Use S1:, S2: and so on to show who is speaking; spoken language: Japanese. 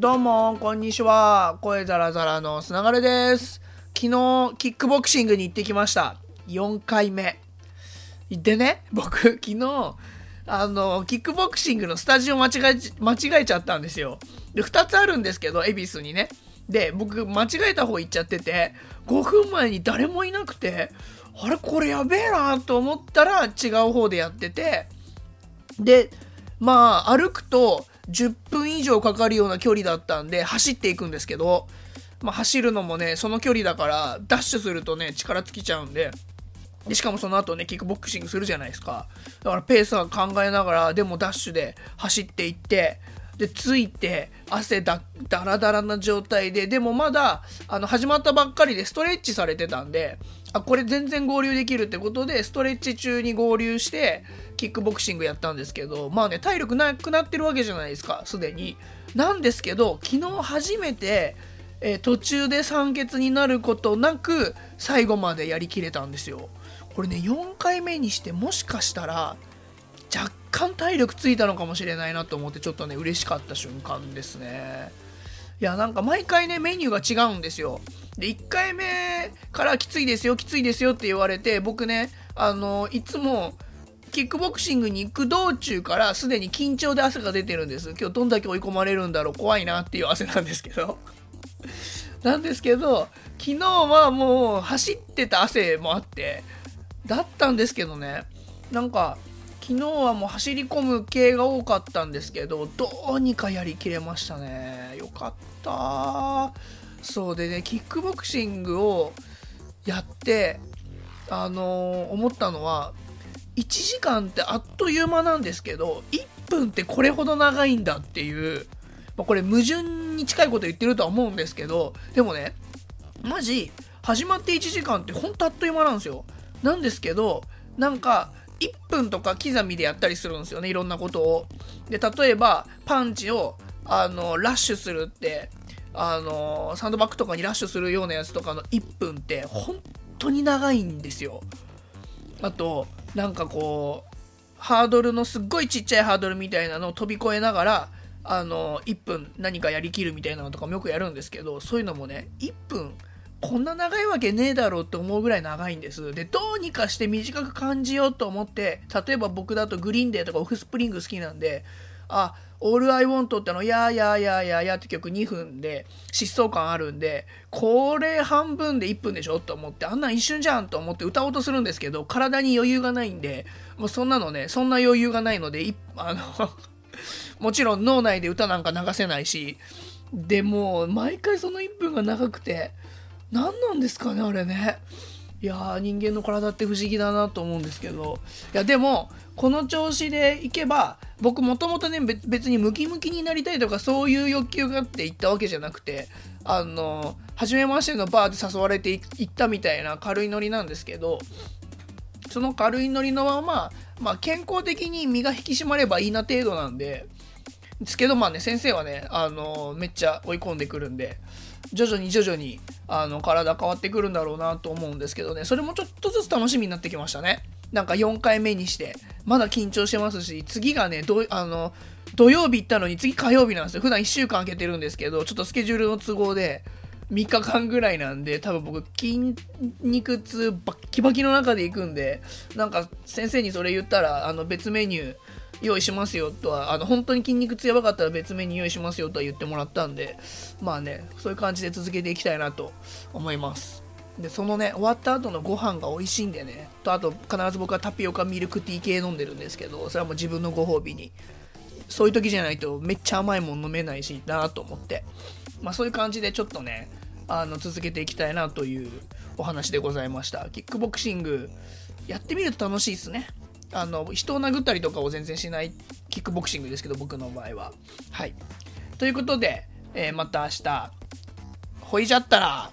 S1: どうも、こんにちは。声ザラザラのすながれです。昨日、キックボクシングに行ってきました。4回目。でね、僕、昨日、あの、キックボクシングのスタジオ間違え、間違えちゃったんですよ。で、2つあるんですけど、恵比寿にね。で、僕、間違えた方行っちゃってて、5分前に誰もいなくて、あれ、これやべえなと思ったら違う方でやってて、で、まあ、歩くと10分以上かかるような距離だったんで、走っていくんですけど、まあ、走るのもね、その距離だから、ダッシュするとね、力尽きちゃうんで、でしかもその後ね、キックボクシングするじゃないですか。だからペースは考えながら、でもダッシュで走っていって、で、ついて、汗だ、だらだらな状態で、でもまだ、あの、始まったばっかりでストレッチされてたんで、あ、これ全然合流できるってことで、ストレッチ中に合流して、キックボクシングやったんですけど、まあね、体力なくなってるわけじゃないですか、すでに。なんですけど、昨日初めて、えー途中で酸欠になることなく、最後までやりきれたんですよ。これね、4回目にして、もしかしたら、若干体力ついたのかもしれないなと思ってちょっとね嬉しかった瞬間ですね。いやなんか毎回ねメニューが違うんですよ。で1回目からきついですよきついですよって言われて僕ねあのいつもキックボクシングに行く道中からすでに緊張で汗が出てるんです。今日どんだけ追い込まれるんだろう怖いなっていう汗なんですけど。なんですけど昨日はもう走ってた汗もあってだったんですけどねなんか昨日はもう走り込む系が多かったんですけどどうにかやりきれましたね。よかった。そうでねキックボクシングをやってあのー思ったのは1時間ってあっという間なんですけど1分ってこれほど長いんだっていう、まあこれ矛盾に近いこと言ってるとは思うんですけどでもねマジ始まって1時間ってほんとあっという間なんですよ。なんですけどなんか1分とか刻みでやったりするんですよねいろんなことを。で例えばパンチをあのラッシュするってあのサンドバッグとかにラッシュするようなやつとかの1分って本当に長いんですよ。あとなんかこうハードルのすっごいちっちゃいハードルみたいなのを飛び越えながらあの1分何かやりきるみたいなのとかもよくやるんですけどそういうのもね1分こんな長いわけねえだろうって思うぐらい長いんです。で、どうにかして短く感じようと思って、例えば僕だとグリーンデーとかオフスプリング好きなんで、あ、All I Want っての、やーやーやーやーやーって曲2分で疾走感あるんで、これ半分で1分でしょと思って、あんなん一瞬じゃんと思って歌おうとするんですけど、体に余裕がないんで、もうそんなのね、そんな余裕がないので、い あの、もちろん脳内で歌なんか流せないし、でも毎回その1分が長くて、何なんですかねあれね。いやー人間の体って不思議だなと思うんですけど。いやでもこの調子でいけば僕もともとね別にムキムキになりたいとかそういう欲求があって行ったわけじゃなくてあの初めましてのバーで誘われて行ったみたいな軽いノリなんですけどその軽いノリのまま、まあ、健康的に身が引き締まればいいな程度なんでですけどまあね先生はねあのめっちゃ追い込んでくるんで徐々に徐々にあの体変わってくるんだろうなと思うんですけどね。それもちょっとずつ楽しみになってきましたね。なんか4回目にしてまだ緊張してますし次がねどあの土曜日行ったのに次火曜日なんですよ。普段1週間空けてるんですけどちょっとスケジュールの都合で3日間ぐらいなんで多分僕筋肉痛バッキバキの中で行くんでなんか先生にそれ言ったらあの別メニュー用意しますよとはあの本当に筋肉痛やばかったら別メニュー用意しますよとは言ってもらったんでまあねそういう感じで続けていきたいなと思います。でそのね終わった後のご飯が美味しいんでねとあと必ず僕はタピオカミルクティー系飲んでるんですけどそれはもう自分のご褒美に。そういう時じゃないとめっちゃ甘いもん飲めないしなと思って。まあそういう感じでちょっとねあの続けていきたいなというお話でございました。キックボクシングやってみると楽しいですね。あの人を殴ったりとかを全然しないキックボクシングですけど僕の場合は。はい。ということで、えーまた明日ほいじゃったら。